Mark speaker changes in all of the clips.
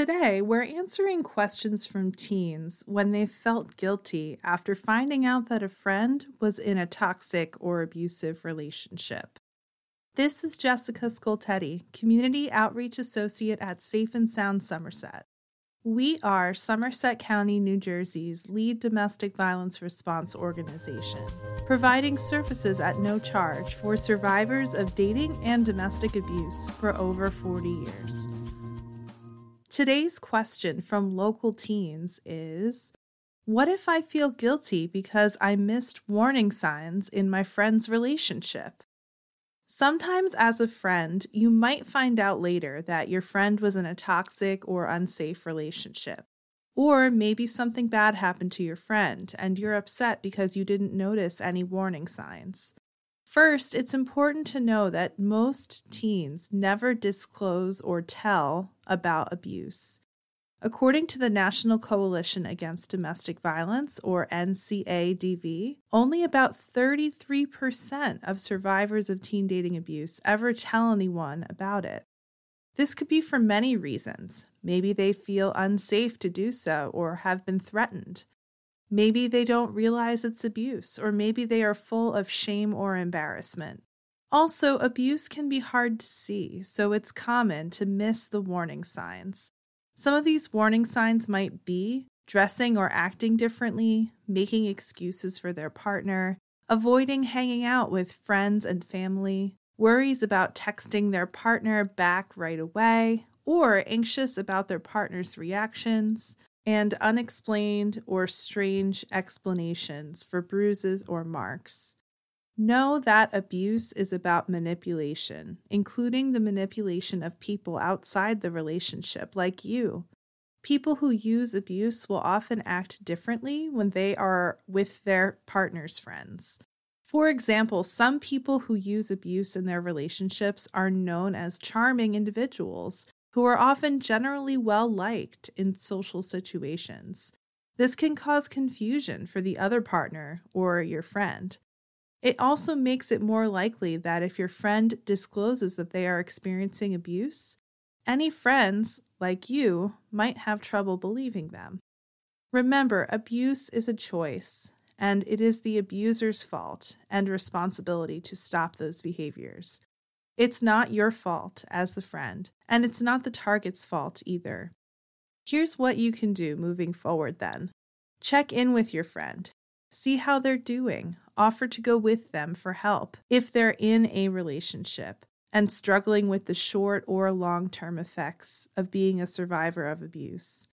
Speaker 1: Today, we're answering questions from teens when they felt guilty after finding out that a friend was in a toxic or abusive relationship. This is Jessica Scoltetti, Community Outreach Associate at Safe and Sound Somerset. We are Somerset County, New Jersey's lead domestic violence response organization, providing services at no charge for survivors of dating and domestic abuse for over 40 years. Today's question from local teens is What if I feel guilty because I missed warning signs in my friend's relationship? Sometimes, as a friend, you might find out later that your friend was in a toxic or unsafe relationship. Or maybe something bad happened to your friend and you're upset because you didn't notice any warning signs. First, it's important to know that most teens never disclose or tell about abuse. According to the National Coalition Against Domestic Violence, or NCADV, only about 33% of survivors of teen dating abuse ever tell anyone about it. This could be for many reasons. Maybe they feel unsafe to do so or have been threatened. Maybe they don't realize it's abuse, or maybe they are full of shame or embarrassment. Also, abuse can be hard to see, so it's common to miss the warning signs. Some of these warning signs might be dressing or acting differently, making excuses for their partner, avoiding hanging out with friends and family, worries about texting their partner back right away, or anxious about their partner's reactions, and unexplained or strange explanations for bruises or marks. Know that abuse is about manipulation, including the manipulation of people outside the relationship, like you. People who use abuse will often act differently when they are with their partner's friends. For example, some people who use abuse in their relationships are known as charming individuals who are often generally well liked in social situations. This can cause confusion for the other partner or your friend. It also makes it more likely that if your friend discloses that they are experiencing abuse, any friends, like you, might have trouble believing them. Remember, abuse is a choice, and it is the abuser's fault and responsibility to stop those behaviors. It's not your fault as the friend, and it's not the target's fault either. Here's what you can do moving forward then check in with your friend, see how they're doing, offer to go with them for help if they're in a relationship and struggling with the short or long term effects of being a survivor of abuse.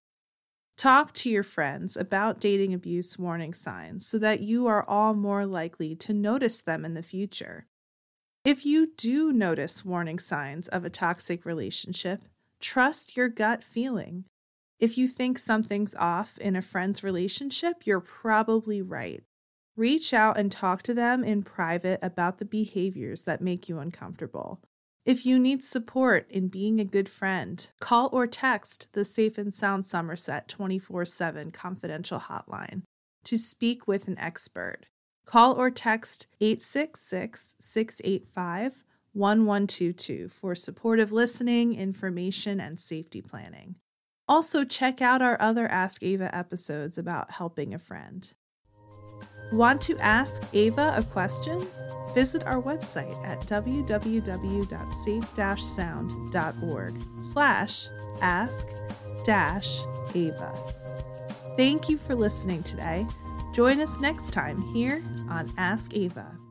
Speaker 1: Talk to your friends about dating abuse warning signs so that you are all more likely to notice them in the future. If you do notice warning signs of a toxic relationship, trust your gut feeling. If you think something's off in a friend's relationship, you're probably right. Reach out and talk to them in private about the behaviors that make you uncomfortable. If you need support in being a good friend, call or text the Safe and Sound Somerset 24 7 confidential hotline to speak with an expert. Call or text 866 685 1122 for supportive listening, information, and safety planning. Also, check out our other Ask Ava episodes about helping a friend. Want to ask Ava a question? Visit our website at www.safe-sound.org slash ask dash Ava. Thank you for listening today. Join us next time here on Ask Ava.